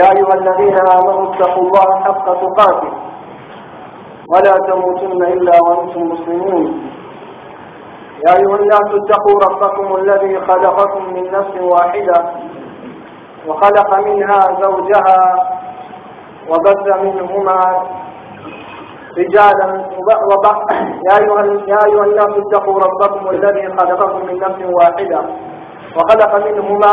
يا أيها الذين آمنوا اتقوا الله حق تقاته. ولا تموتن إلا وأنتم مسلمون. يا أيها الناس اتقوا ربكم الذي خلقكم من نفس واحدة وخلق منها زوجها وبث منهما رجالا يا أيها يا أيها الناس اتقوا ربكم الذي خلقكم من نفس واحدة وخلق منهما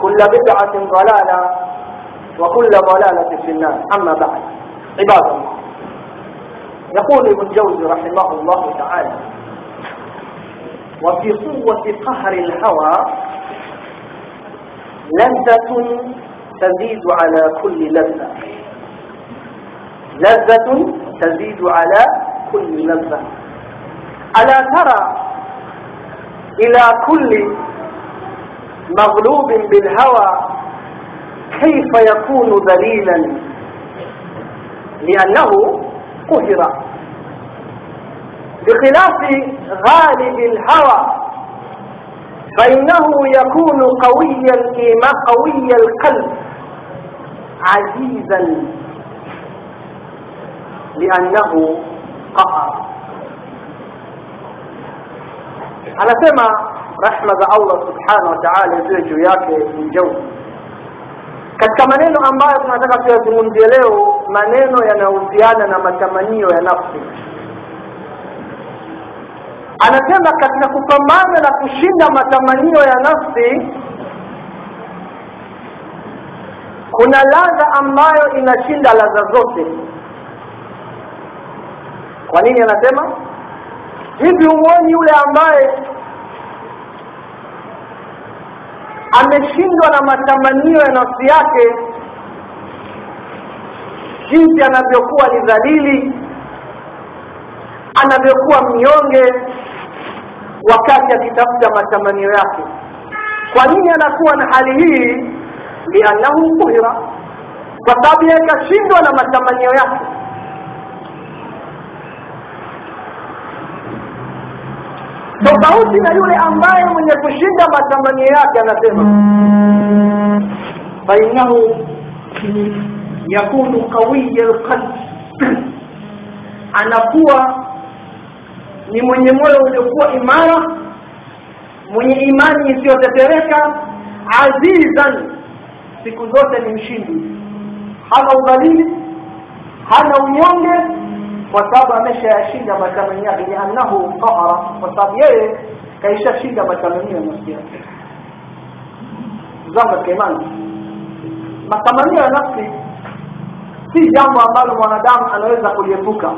وكل بدعة ضلالة وكل ضلالة في النار. أما بعد عباد الله يقول ابن جوزي رحمه الله تعالى وفي قوة قهر الهوى لذة تزيد على كل لذة. لذة تزيد على كل لذة. ألا ترى إلى كل مغلوب بالهوى كيف يكون ذليلا؟ لأنه قهر. بخلاف غالب الهوى فإنه يكون قوي الإيمان قوي القلب عزيزا. لأنه قهر. anasema rahma za Allah subhanahu wa ta'ala ziwe juu yake mjauzi katika maneno ambayo tunataka tuyazungumzie leo maneno yanayohusiana na matamanio ya nafsi. Anasema katika kupambana na kushinda matamanio ya nafsi kuna ladha ambayo inashinda ladha zote. Kwa nini anasema? Hivi Huoni yule ambaye ameshindwa na matamanio ya nafsi yake jinsi anavyokuwa ni dhalili anavyokuwa mnyonge wakati akitafuta matamanio yake. Kwa nini anakuwa na hali hii? Liannahu kuhira kwa sababu yeye na matamanio yake tofauti na yule ambaye mwenye kushinda matamanio yake anasema fainahu yakunu qawiya alqalb. Anakuwa ni mwenye moyo uliokuwa imara mwenye imani isiyotetereka azizan siku zote ni mshindi. Hana udhalili hana unyonge kwa sababu ameshayashinda matamanio yake liannahu tahara kwa sababu yeye kaishashinda matamanio ya nafsi yake. Zangu katika imani matamanio ya nafsi si jambo ambalo mwanadamu anaweza kuliepuka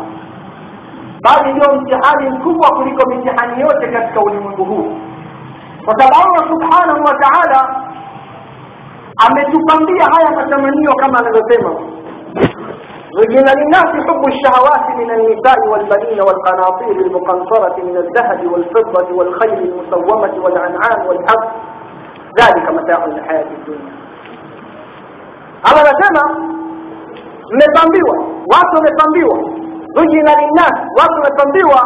bali ndio mtihani mkubwa kuliko mitihani yote katika ulimwengu huu. Kwa sababu Allah subhanahu wa ta'ala ametupambia haya matamanio kama anavyosema زين للناس حب الشهوات من النساء والبنين والقناطير المقنطرة من الذهب والفضة والخيل المسومة والعنعام والحق ذلك متاع الحياة الدنيا. على رسامة متنبيوة واسو متنبيوة زين للناس واسو متنبيوة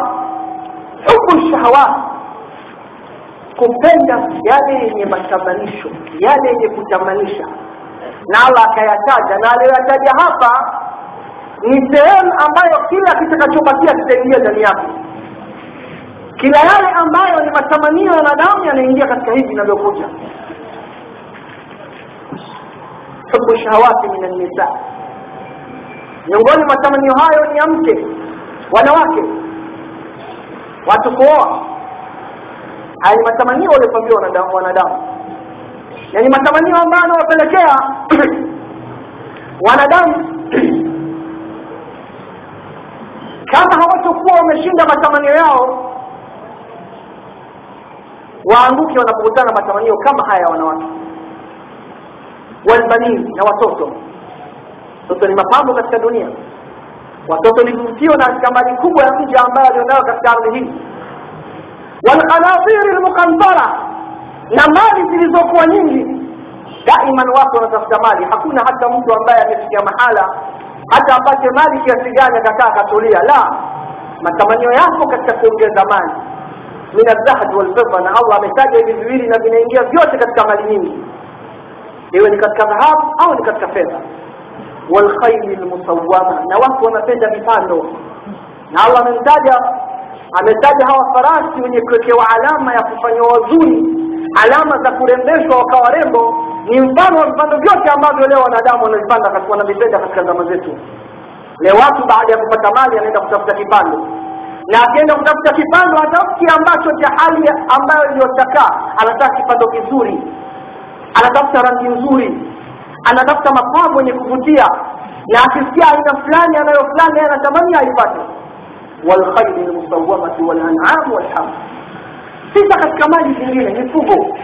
حب الشهوات. كبتنجا يالي يا يالي يمتمنشا نالا كياتاجا نالي يتاجا هفا ni sehemu ambayo kila kitakachobakia kitaingia ndani yake. Kila yale ambayo ni matamanio ya wanadamu yanaingia katika hivi vinavyokuja. Hubu shahawati min annisa miongoni matamanio hayo ni ya mke wanawake watu kuoa. Haya ni matamanio waliopambiwa wanadamu. Wanadamu yani matamanio ambayo anawapelekea wanadamu kama hawatokuwa wameshinda matamanio yao waanguke wanapokutana matamanio kama haya ya wanawake. Walbanin na watoto. Watoto ni mapambo katika dunia. Watoto ni vivutio na mali kubwa ya mja ambayo alionayo katika ardhi hii. Walqanatiri lmuqantara na mali zilizokuwa nyingi daiman watu wanatafuta mali. Hakuna hata mtu ambaye amefikia mahala hata apate mali kiasi gani akakaa akatulia? La. Matamanio yako katika kuongeza mali min aldhahab walfidda na allah ametaja hivi viwili na vinaingia vyote katika mali nyingi. Iwe ni katika dhahabu au ni katika fedha. Walkhaili lmusawama na watu wanapenda vipando. Na allah amemtaja ametaja hawa farasi wenye kuwekewa alama ya kufanywa wazuri alama za kurembeshwa wakawa rembo ni mfano wa vipando vyote ambavyo leo wanadamu wanavipanda wanavipenda katika zama zetu. Leo watu baada ya kupata mali anaenda kutafuta kipando na akienda kutafuta kipando hatafuti ambacho cha hali ambayo iliyochakaa anataka kipando kizuri. Anatafuta rangi nzuri. Anatafuta mapambo yenye kuvutia. Na akisikia aina fulani anayo fulani anatamani aipate. Walkhairi lmusawamati walan'amu walham sisa katika mali zingine mifugo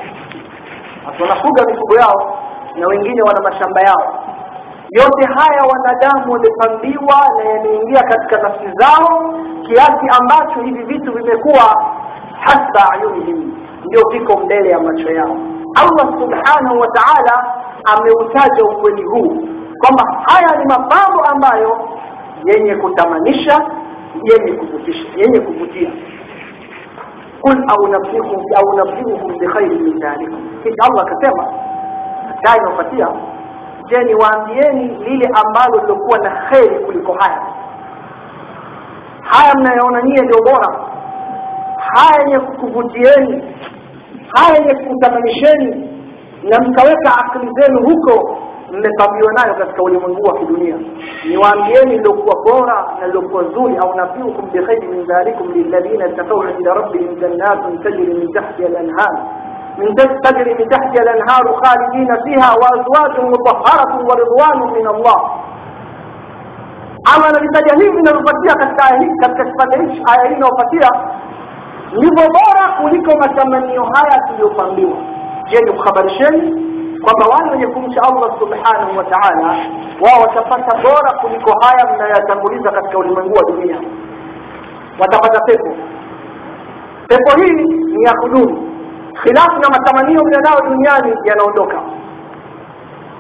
wanafuga mifugo yao na wengine wana mashamba yao. Yote haya wanadamu wamepambiwa na yameingia katika nafsi zao kiasi ambacho hivi vitu vimekuwa hasa ayunihim ndio viko mbele ya macho yao. Allah subhanahu wa taala ameutaja ukweli huu kwamba haya ni mapambo ambayo yenye kutamanisha yenye kuvutisha yenye kuvutia. Kul au bikhairin dhalikum kisha allah akasema daa inaopatia je niwaambieni lile ambalo lilokuwa na kheri kuliko haya? Haya mnayoona nyie ndio bora. Haya yenye kukuvutieni haya yenye kukutamanisheni na mkaweka akili zenu huko mmepambiwa nayo katika ulimwengu wa kidunia. Niwaambieni lilokuwa bora na lilokuwa zuri au nabiukum bikhairi min dhalikum lilladhina ittaqawna inda rabbihim jannatun tajri min tahtiha al-anhar من تجري من تحتها الانهار خالدين فيها وازواج مطهره ورضوان من الله ama nalitaja hivi vinavyopatia katika katika kipande hichi aya hii inayopatia ndivyo bora kuliko matamanio haya tuliyopambiwa je ni kuhabarisheni kwamba wale wenye kumcha allah subhanahu wa taala wao watapata bora kuliko haya mnayoyatanguliza katika ulimwengu wa dunia watapata pepo pepo hii ni ya kudumu khilafu na matamanio mlionayo duniani yanaondoka.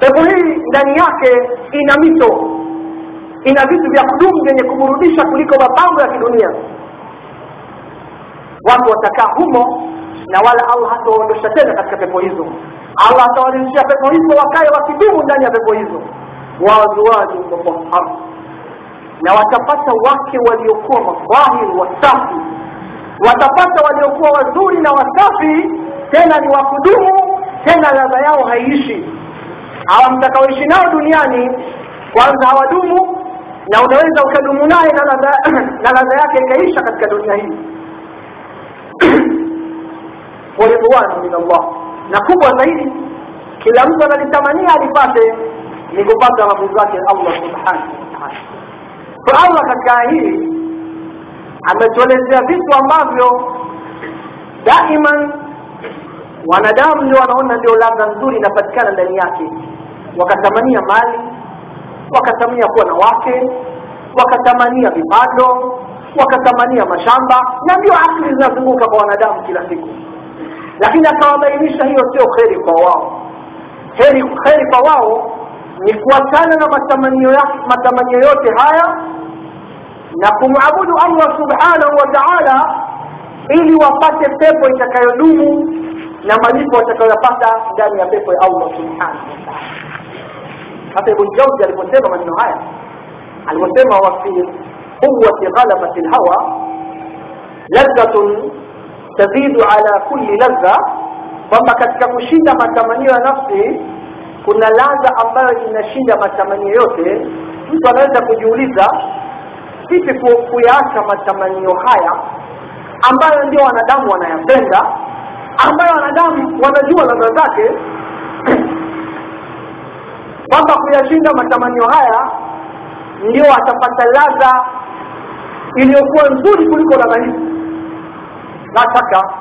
Pepo hii ndani yake ina mito ina vitu vya kudumu vyenye kuburudisha kuliko mapambo ya kidunia. Watu watakaa humo na wala allah hatawaondosha tena katika pepo hizo. Allah atawarudishia pepo hizo wakae wakidumu ndani ya pepo hizo. Waazwaji mutahhar na watapata wake waliokuwa madhahiri wasafi watapata waliokuwa wazuri na wasafi tena ni wakudumu tena ladha yao haiishi. Hawa mtakaoishi nao duniani kwanza hawadumu na unaweza ukadumu naye na ladha yake ikaisha katika dunia hii. Waridwanu min allah. Na kubwa zaidi kila mtu analitamania alipate ni kupata mafunzo zake allah subhanahu wataala kwa allah katika hii ametuelezea vitu ambavyo daiman wanadamu ndio wanaona ndio ladha nzuri inapatikana ndani yake. Wakatamania mali wakatamania kuwa na wake wakatamania vipando wakatamania mashamba na ndio akili zinazunguka kwa wanadamu kila siku. Lakini akawabainisha hiyo sio kheri kwa wao. Heri kheri kwa wao ni kuachana na matamanio matamanio yote haya na kumwabudu allah subhanahu wa taala ili wapate pepo itakayodumu na malipo watakayoyapata ndani ya pepo ya allah subhanahu wa taala. Hata ibn jauzi aliposema maneno haya aliposema wa fi quwati ghalabati lhawa ladhatun tazidu ala kulli ladha kwamba katika kushinda matamanio ya nafsi kuna ladha ambayo inashinda matamanio yote. Mtu anaweza kujiuliza vipi kuyaacha matamanio haya ambayo ndio wanadamu wanayapenda ambayo wanadamu wanajua ladha zake kwamba kuyashinda matamanio haya ndio atapata ladha iliyokuwa nzuri kuliko ladha hizi la shaka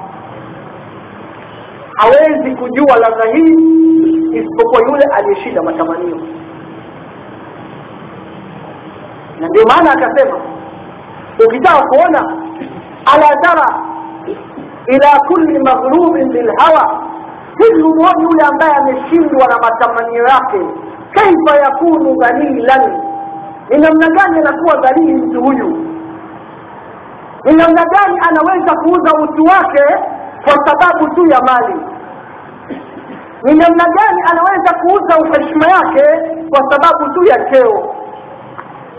hawezi kujua ladha hii isipokuwa yule aliyeshinda matamanio na ndio maana akasema ukitaka kuona ala tara ila kulli maghlubin lilhawa hivi humuoni yule ambaye ameshindwa na matamanio yake. Kaifa yakunu dhalilan ni namna gani anakuwa dhalili mtu huyu? Ni namna gani anaweza kuuza utu wake kwa sababu tu ya mali? Ni namna gani anaweza kuuza heshima yake kwa sababu tu ya cheo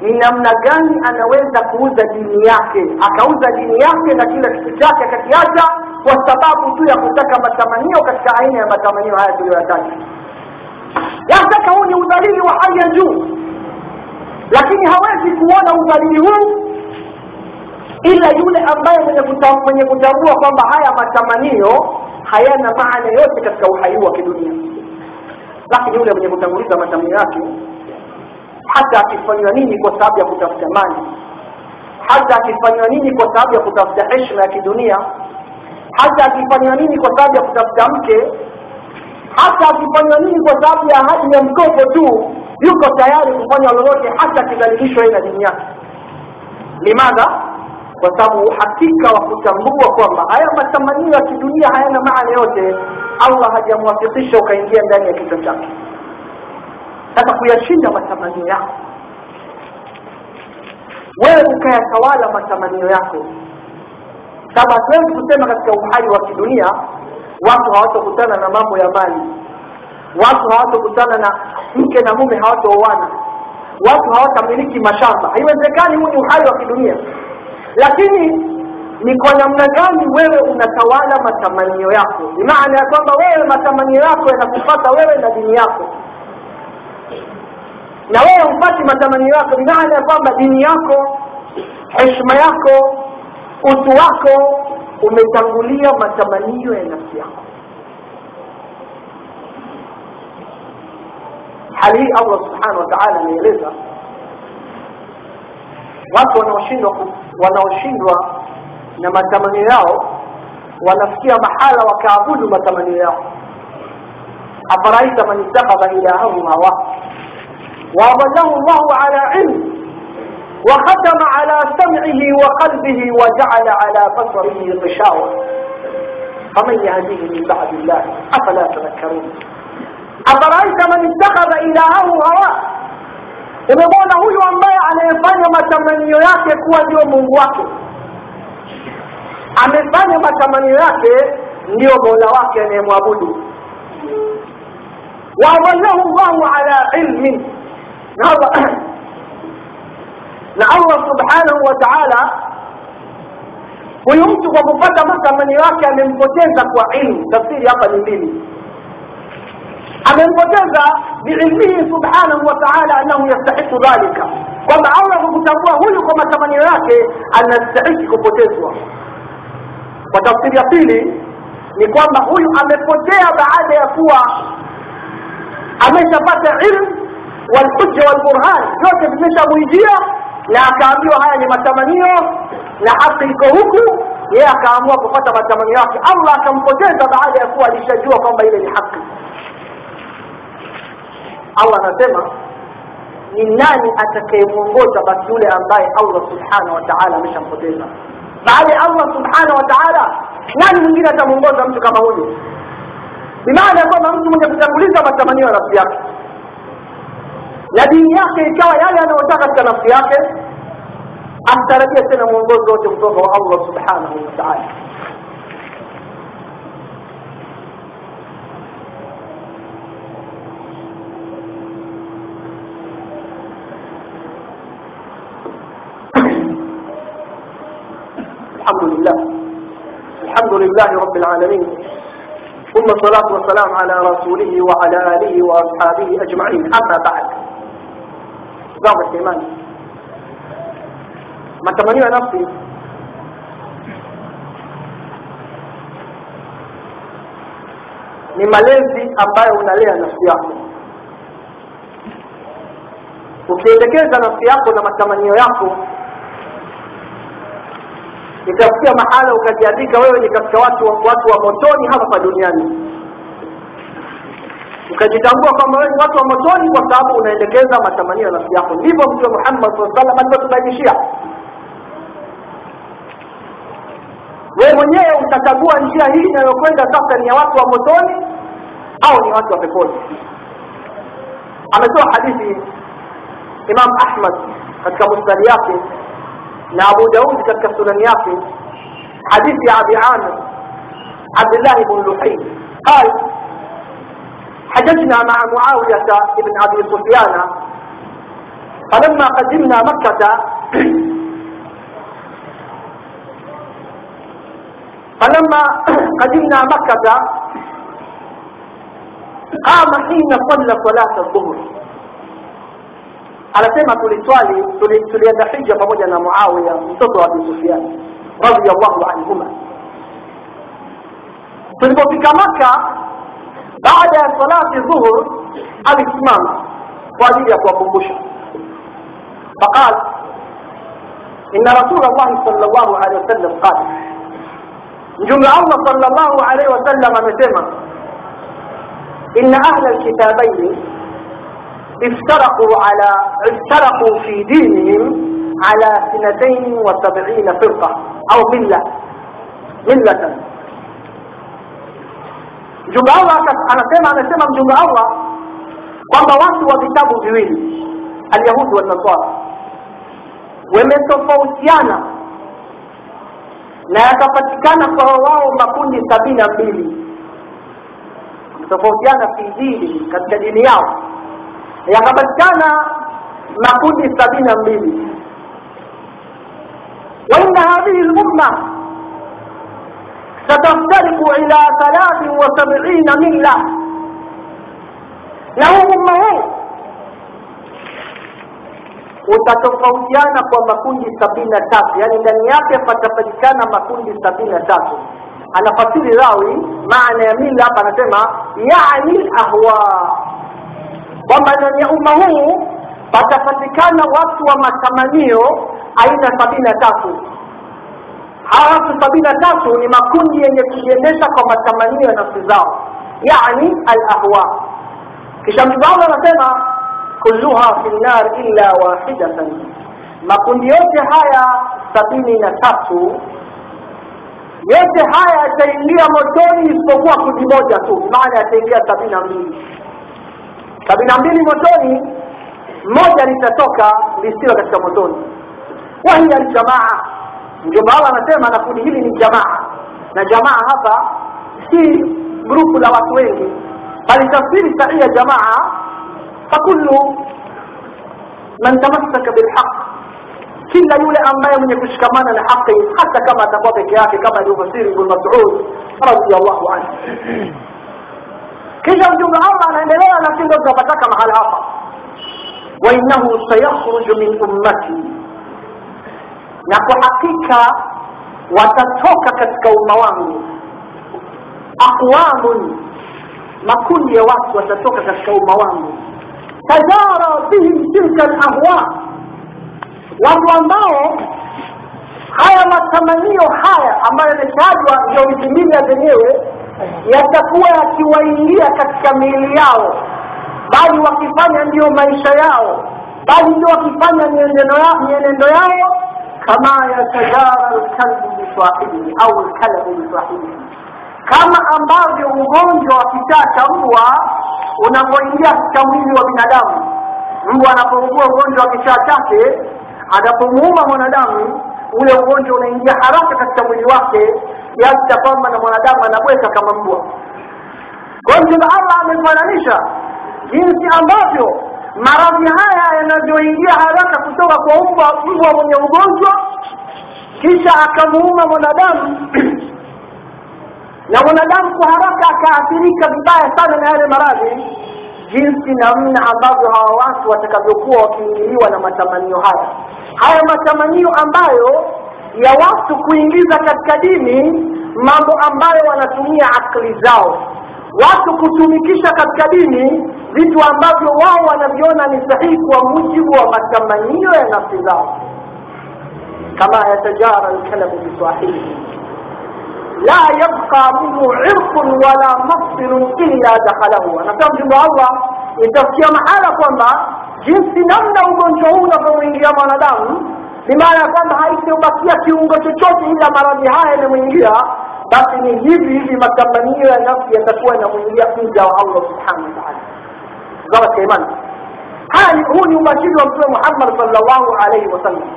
ni namna gani anaweza kuuza dini yake? Akauza dini yake na kila kitu chake akakiacha kwa sababu tu ya kutaka matamanio katika aina ya matamanio haya tuliyoyataja. Yataka huu ni udhalili wa hali ya juu. Lakini hawezi kuona udhalili huu ila yule ambaye mwenye kuta- kutambua kwamba haya matamanio hayana maana yote katika uhai wa kidunia. Lakini yule mwenye kutanguliza matamanio yake hata akifanywa nini kwa sababu ya kutafuta mali? Hata akifanywa nini kwa sababu ya kutafuta heshima ya kidunia? Hata akifanywa nini kwa sababu ya kutafuta mke? Hata akifanywa nini kwa sababu ya ahadi ya mkopo tu yuko tayari kufanya lolote hata akidhalilishwa yeye na dini yake. Limadha? Kwa sababu uhakika wa kutambua kwamba haya matamanio ya kidunia hayana maana yote allah hajamwafikisha ukaingia ndani ya kichwa chake sasa kuyashinda matamanio yako. Wewe ukayatawala matamanio yako. Sababu hatuwezi kusema katika uhai wa kidunia watu hawatokutana na mambo ya mali watu hawatokutana na mke na mume hawatooana. Watu hawatamiliki mashamba. Haiwezekani huu ni uhai wa kidunia. Lakini ni kwa namna gani wewe unatawala matamanio yako? Ni maana ya kwamba wewe matamanio yako yanakupata wewe na dini yako na wewe upati matamanio yako. Bimaana ya kwamba dini yako heshima yako utu wako umetangulia matamanio ya nafsi yako. Hali hii allah subhanahu wa taala anaeleza watu wanaoshindwa wanaoshindwa na matamanio yao wanafikia mahala wakaabudu matamanio yao. Afaraita man ittakhadha ilahahu hawa waadallahu llahu ala ilm وختم على سمعه وقلبه وجعل على بصره غشاوة فمن يهديه من بعد الله أفلا تذكرون أفرأيت من اتخذ إلهه هواه umemwona huyu ambaye anayefanya matamanio yake kuwa ndio mungu wake amefanya matamanio yake ndiyo mola wake anayemwabudu waadallahu llahu ala na Allah na Allah subhanahu wa ta'ala huyu mtu kwa kupata matamanio yake amempoteza kwa ilmu. Tafsiri hapa ni mbili. Amempoteza biilmihi subhanahu wa ta'ala annahu yastahiqu dhalika. Kwamba Allah kwa huyu kwa matamanio yake anastahiki kupotezwa. Kwa tafsiri ya pili ni kwamba huyu amepotea baada ya kuwa ameshapata ilmu walhujja walburhan. Vyote vimeshamwijia na akaambiwa haya ni matamanio na haki iko huku. Yeye akaamua kupata matamanio yake. Allah akampoteza baada ya kuwa alishajua kwamba ile ni haki. Allah anasema ni nani atakayemwongoza basi yule ambaye allah subhanahu wataala ameshampoteza? Baada ya allah subhanahu wataala nani mwingine atamwongoza mtu kama huyu? Bimaana ya kwamba mtu mwenye kutanguliza matamanio ya nafsi yake na dini yake ikawa yale anayotaka katika nafsi yake asitarajia tena mwongozo wote kutoka kwa allah subhanahu wa taala الحمد لله الحمد لله رب العالمين ثم الصلاة والسلام على رسوله وعلى آله وأصحابه أجمعين أما بعد zangu katika imani matamanio ya nafsi. Ni malezi ambayo unalea nafsi yako. Ukiendekeza nafsi yako na matamanio yako ikafikia mahala ukajiandika wewe ni katika watu, watu wa motoni hapa pa duniani. Ukajitambua kwamba wewe ni watu wa motoni kwa sababu unaendekeza matamanio ya nafsi yako ndivyo mtume muhammad saa salam alivyotubainishia wewe mwenyewe utachagua njia hii inayokwenda sasa ni ya watu wa motoni au ni watu wa peponi ametoa hadithi imam ahmad katika mustadi yake na abu daudi katika sunani yake hadithi ya abi amir abdullah bn luhay qal حدثنا مع معاوية بن أبي سفيان فلما قدمنا مكة فلما قدمنا مكة قام حين صلى صلاة الظهر. على سيما تولي سوالي تولي تولي دحيجة فوجنا معاوية مصطفى أبي سفيان رضي الله عنهما. تولي بوفيكا مكة baada ya salati dhuhur alisimama kwa ajili ya kuwakumbusha faqal ina rasul llahi sal llahu alehi wasallam qala mjumbe allah sal llahu alaihi wasallam amesema ina ahla lkitabaini افترقوا على افترقوا في دينهم على سنتين وسبعين فرقة أو ملة ملة mjumbe allah anasema amesema mjumbe allah kwamba watu wa vitabu viwili alyahudi wanaswara wametofautiana na yakapatikana kwa wao makundi sabini na mbili. Tofautiana fi katika dini yao. Yakapatikana makundi sabini na mbili. Wainna hadhihi lumma ستفترق إلى ثلاث وسبعين ملة na huu umma huu utatofautiana kwa makundi sabini na tatu yaani ndani yake patapatikana makundi sabini na tatu anafasiri rawi maana ya mila hapa anasema yani ahwa kwamba ndani ya umma huu patapatikana watu wa matamanio aina sabini na tatu watu sabini na tatu ni makundi yenye kujiendesha kwa matamanio ya nafsi zao yani alahwa. Kisha mtume anasema kulluha fi lnar illa wahidatan. Makundi yote haya sabini na tatu yote haya yataingia motoni isipokuwa kundi moja tu maana yataingia sabini na mbili. Sabini na mbili motoni moja litatoka lisiwe katika motoni. Wahiya aljamaa mjomba allah anasema na kundi hili ni jamaa na jamaa hapa si grupu la watu wengi bali tafsiri sahihi ya jamaa fakullu man tamassaka bilhaq kila yule ambaye mwenye kushikamana na haki hata kama atakuwa peke yake kama alivyofasiri ibn mas'ud radiyallahu anhu kisha mjumbe allah anaendelea na kindo tunapataka mahala hapa wainnahu sayakhruju min ummati na kwa hakika watatoka katika umma wangu. Aqwamun makundi ya watu watatoka katika umma wangu. Tajara bihim tilka lahwa watu ambao haya matamanio haya ambayo yametajwa ndio vitimila zenyewe yatakuwa yakiwaingia katika miili yao bali wakifanya ndiyo maisha yao bali ndio wakifanya mienendo yao kama yatajara lkalbu bisahibihi au lkalabu bisahibihi kama ambavyo ugonjwa wa kichaa cha mbwa unapoingia katika mwili wa binadamu mbwa anapougua ugonjwa wa kichaa chake anapomuuma mwanadamu ule ugonjwa unaingia haraka katika mwili wake kiasi cha kwamba na mwanadamu anabweka kama mbwa kwa hiyo allah amefananisha jinsi ambavyo maradhi haya yanavyoingia haraka kutoka kwa mbwa mbwa mwenye ugonjwa kisha akamuuma mwanadamu. Na mwanadamu kwa haraka akaathirika vibaya sana na yale maradhi. Jinsi namna ambavyo hawa watu watakavyokuwa wakiingiliwa na matamanio haya. Haya matamanio ambayo ya watu kuingiza katika dini mambo ambayo wanatumia akli zao watu kutumikisha katika dini vitu ambavyo wao wanaviona ni sahihi kwa mujibu wa matamanio ya nafsi zao. Kama yatajara lkalabu biswahili la yabqa minhu irqun wala mafsilun illa dakhalahu. Anasema mjumbe wa allah itafikia mahala kwamba jinsi namna ugonjwa huu unavyomwingia mwanadamu ni maana ya kwamba haitobakia kiungo chochote ila maradhi haya yamemwingia basi ni hivi hivi matamanio ya nafsi yatakuwa yanamwingia mja wa allah subhanahu imani haya huu ni ubashiri wa mtume muhammad salllahu alaihi wasallam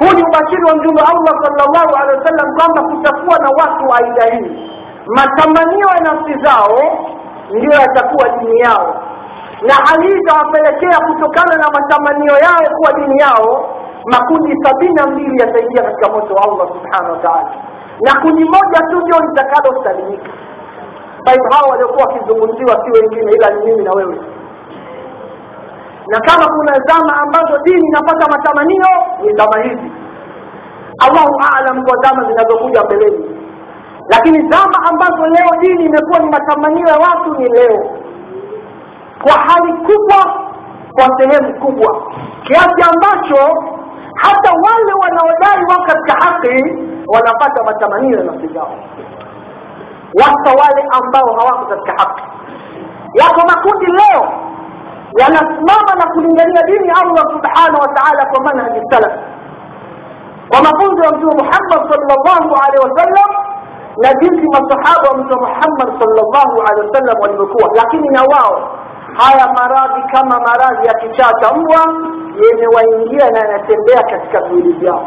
huu ni ubashiri wa mtume allah salllahu alehi wasallam kwamba kutakuwa na watu wa hii. Matamanio ya nafsi zao ndiyo yatakuwa dini yao. Na hali hii itawapelekea kutokana na matamanio yao kuwa dini yao makundi sabini na mbili yataingia katika moto wa allah subhanahu wa taala na kundi moja tu ndio litakalosalimika sahibu hao waliokuwa wakizungumziwa si wengine ila ni mimi na wewe. Na kama kuna zama ambazo dini inapata matamanio ni zama hizi. Allahu alam kwa zama zinazokuja mbeleni. Lakini zama ambazo leo dini imekuwa ni matamanio ya watu ni leo. Kwa hali kubwa kwa sehemu kubwa. Kiasi ambacho hata wale wanaodai wao katika haki wanapata matamanio ya nafsi zao wasa wale ambao hawako katika haki yako makundi leo yanasimama na kulingania dini allah subhanahu wa taala kwa manhaji salaf kwa mafunzo ya mtume muhammad salllahu alehi wasallam na jinsi masahaba wa mtume muhammad salllahu alehi wasallam walivyokuwa lakini na wao haya maradhi kama maradhi ya kichaa cha mbwa yemewaingia na yanatembea katika viwili vyao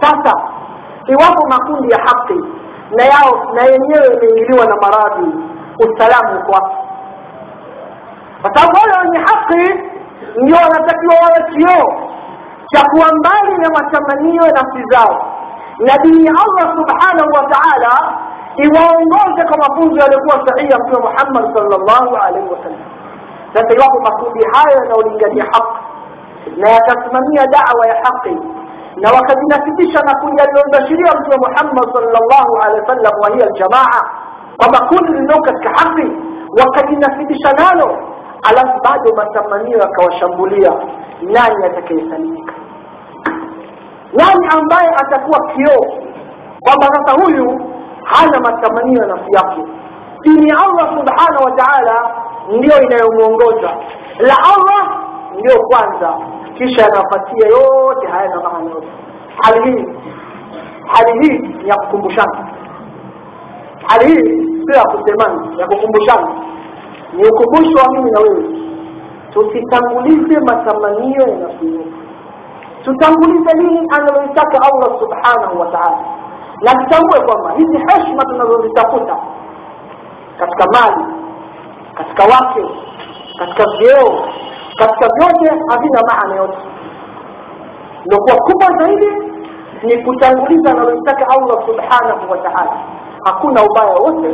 sasa iwapo makundi ya haki na yao na yenyewe imeingiliwa na maradhi usalamu kwa kwa sababu wale wenye haki ndio wanatakiwa wawe kioo cha kuwa mbali na matamanio ya nafsi zao. Na dini ya allah subhanahu wa taala iwaongoze kwa mafunzo yaliyokuwa sahihi ya mtume muhammad salllahu alaihi wasallam. Sasa iwapo makundi hayo yanayolingania haki na yakasimamia dawa ya haki na wakajinasibisha na kundi alilobashiria mtume muhammad salllahu alehi wasallam wa hiya aljamaa kwamba kundi lilio katika haki wakajinasibisha nalo alafu bado matamanio yakawashambulia nani atakayesalimika? Nani ambaye atakuwa kioo kwamba sasa huyu hana matamanio ya nafsi yake? Dini ya allah subhanahu wa taala ndiyo inayomwongoza la allah ndiyo kwanza kisha yanafuatia yote hayana maana yote. Hali hii hali hii ni ya kukumbushana. Hali hii sio ya kusemana ya kukumbushana. Ni ukumbusho wa mimi na wewe. Tusitangulize matamanio ya nafsi tutangulize nini analolitaka allah subhanahu wa taala. Na tutambue kwamba hizi heshma tunazozitafuta katika mali katika wake katika vyeo katika vyote havina maana yote. Lokuwa kubwa zaidi ni kutanguliza analolitaka allah subhanahu wa taala. Hakuna ubaya wote.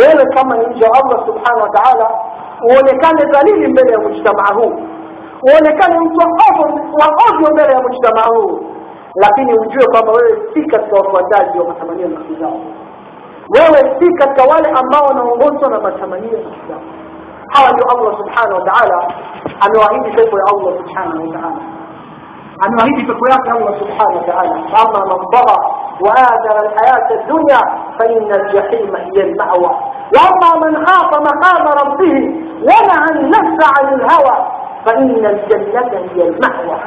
Wewe kama ni mja allah subhanahu wa taala uonekane dhalili mbele ya mujtamaa huu. Uonekane mtu wa ovyo mbele ya mujtamaa huu. Lakini ujue kwamba wewe si katika wafuataji wa matamanio ya nafsi wewe si katika wale ambao wanaongozwa na matamanio ya nafsi قالوا الله سبحانه وتعالى أن وعيدي فكوي الله سبحانه وتعالى. أن وعيدي فكوي الله سبحانه وتعالى. أما من ضغى وآثر الحياة الدنيا فإن الجحيم هي المأوى. وأما من خاف مقام ربه ونعى النفس عن الهوى فإن الجنة هي المأوى.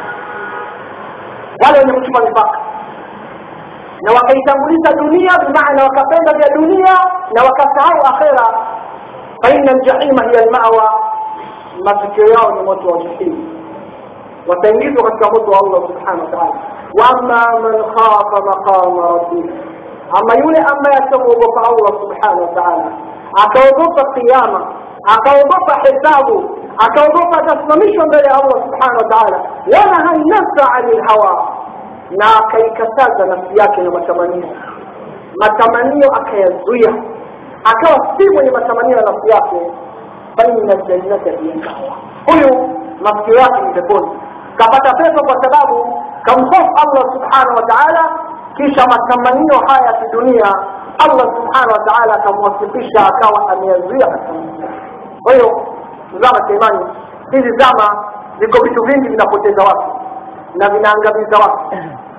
ولا نمشي من الفقر. لو كيتمرس دنيا بمعنى وكفيدة دنيا لو كفعوا أخيرا faina ljahima hiya lmawa matukio yao ni moto wa jahimu wataingizwa katika moto wa allah subhanahu wa taala waama man khafa maqama rabbih ama yule ambaye atamwogopa allah subhanahu wa taala akaogopa kiama akaogopa hesabu akaogopa atasimamishwa mbele ya allah subhanahu wa taala wanaha nafsa ani lhawa na akaikataza nafsi yake na matamanio matamanio akayazuia akawa si mwenye matamanio ya nafsi yake faina ljannata biyadawa huyu nafsio yake ni peponi. Kapata pepo kwa sababu kamhofu allah subhanahu wa taala kisha matamanio haya ya kidunia allah subhanahu wa taala akamwasifisha akawa ameyazuia kwa hiyo zama cha imani hizi zama viko vitu vingi vinapoteza watu na vinaangamiza watu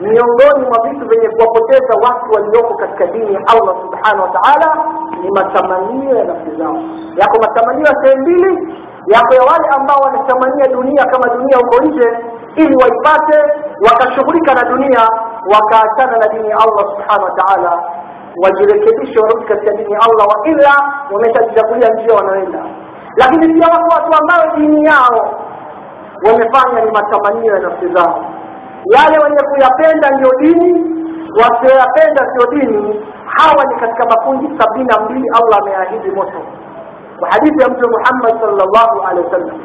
miongoni mwa vitu vyenye kuwapoteza watu walioko katika dini ya allah subhanahu wa taala ni matamanio ya nafsi zao. Yako matamanio ya sehemu mbili yako ya wale ambao wanatamania dunia kama dunia huko nje ili waipate wakashughulika na dunia wakaachana na dini ya allah subhanahu wa taala. Wajirekebishe warudi katika dini ya allah wa ila wameshajichagulia njia wanaoenda lakini pia wako watu ambao dini yao wamefanya ni matamanio ya nafsi zao yale wenye kuyapenda ndiyo dini wasioyapenda sio dini. Hawa ni katika makundi sabini na mbili allah ameahidi moto. Kwa hadithi ya mtume muhammad salllahu alehi wasallam.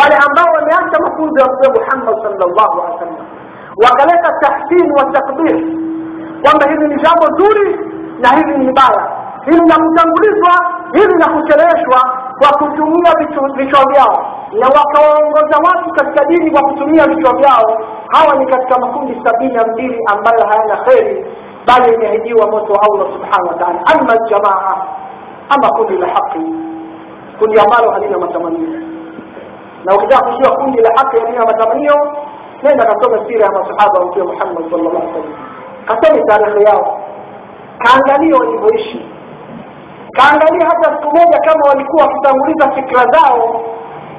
Wale ambao wameacha mafunzo ya mtume muhammad salllahu alehi wasallam. Wakaleta tahsin wa takbir. Kwamba hili ni jambo zuri na hili ni baya. Hili la kutangulizwa hili la kucheleweshwa kwa kutumia vichwa vyao na wakawaongoza watu katika dini kwa kutumia vichwa vyao. Hawa ni katika makundi sabini na mbili ambayo hayana kheri bali imeahidiwa moto wa allah subhanahu wa ama ljamaa ama kundi la haqi kundi ambalo halina matamanio. Na ukitaka kujua kundi la haqi halina matamanio nenda kasome sira ya masahaba mtume muhammad sallallahu alaihi kasome tarehe yao. Kaangalia walivyoishi. Kaangalia hata siku moja kama walikuwa wakitanguliza fikra zao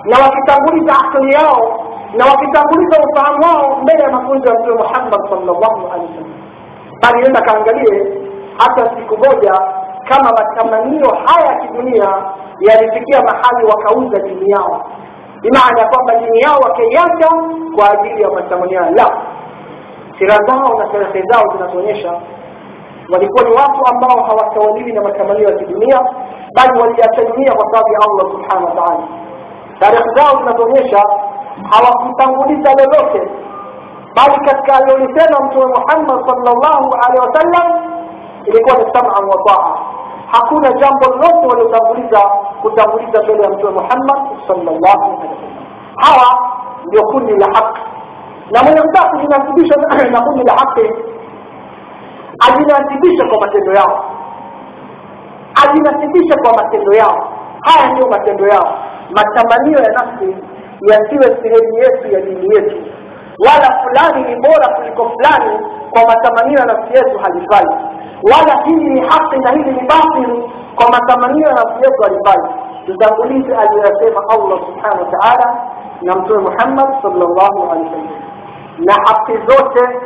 na wakitanguliza akili yao na wakitanguliza ufahamu wao mbele ya mafunzo ya mtume muhammad sallallahu alaihi wasallam. Bali nenda kaangalie hata siku moja kama matamanio haya ya kidunia yalifikia mahali wakauza dini yao. Bimaana ya kwamba dini yao wakaiacha kwa ajili ya matamanio la sira zao na sherehe zao zinatuonyesha walikuwa ni watu ambao hawatawaliwi na matamanio ya kidunia bali waliacha dunia kwa sababu ya allah subhanahu wa tarehe zao zinazoonyesha hawakutanguliza lolote. Bali katika aliolisema mtume muhammad salllahu alehi wasallam ilikuwa ni saman wa taa. Hakuna jambo lolote waliotanguliza kutanguliza mbele ya mtume muhammad alehi wasallam. Hawa ndio kundi la haki. Na mwenye kutaka kujinasibisha na kundi la haki ajinasibisha kwa matendo yao. Ajinasibisha kwa matendo yao. Haya ndiyo matendo yao matamanio ya nafsi yasiwe sehemu yetu ya dini yetu. Wala fulani ni bora kuliko fulani kwa matamanio ya nafsi yetu halifai. Wala hili ni haki na hili ni batili kwa matamanio ya nafsi yetu halifai. Tutangulize aliyoyasema allah subhanahu wa taala na mtume muhammad sallallahu alaihi wasallam na haki zote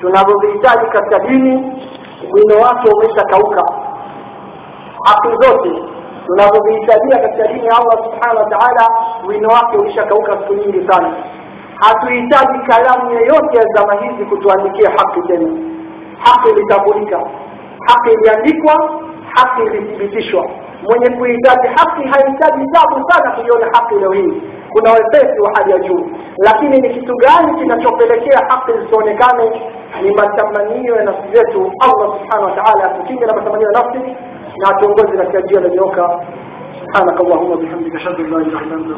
tunazozihitaji katika dini wino wake umeshakauka. Haki zote tunazozihitajia katika dini ya allah subhanahu wa wino wake ulishakauka siku nyingi sana. Hatuhitaji kalamu yoyote ya zama hizi kutuandikia haki tena. Haki ilitambulika haki iliandikwa haki ilithibitishwa. Mwenye kuhitaji haki hahitaji tabu sana kuiona haki leo hii. Kuna wepesi wa hali ya juu. Lakini ni kitu gani kinachopelekea haki zisionekane? Ni matamanio ya nafsi zetu. Allah subhanahu wa atukinge na matamanio ya nafsi نعتقد لك أجيال اليوكا سبحانك اللهم وبحمدك أشهد أن لا إله إلا أنت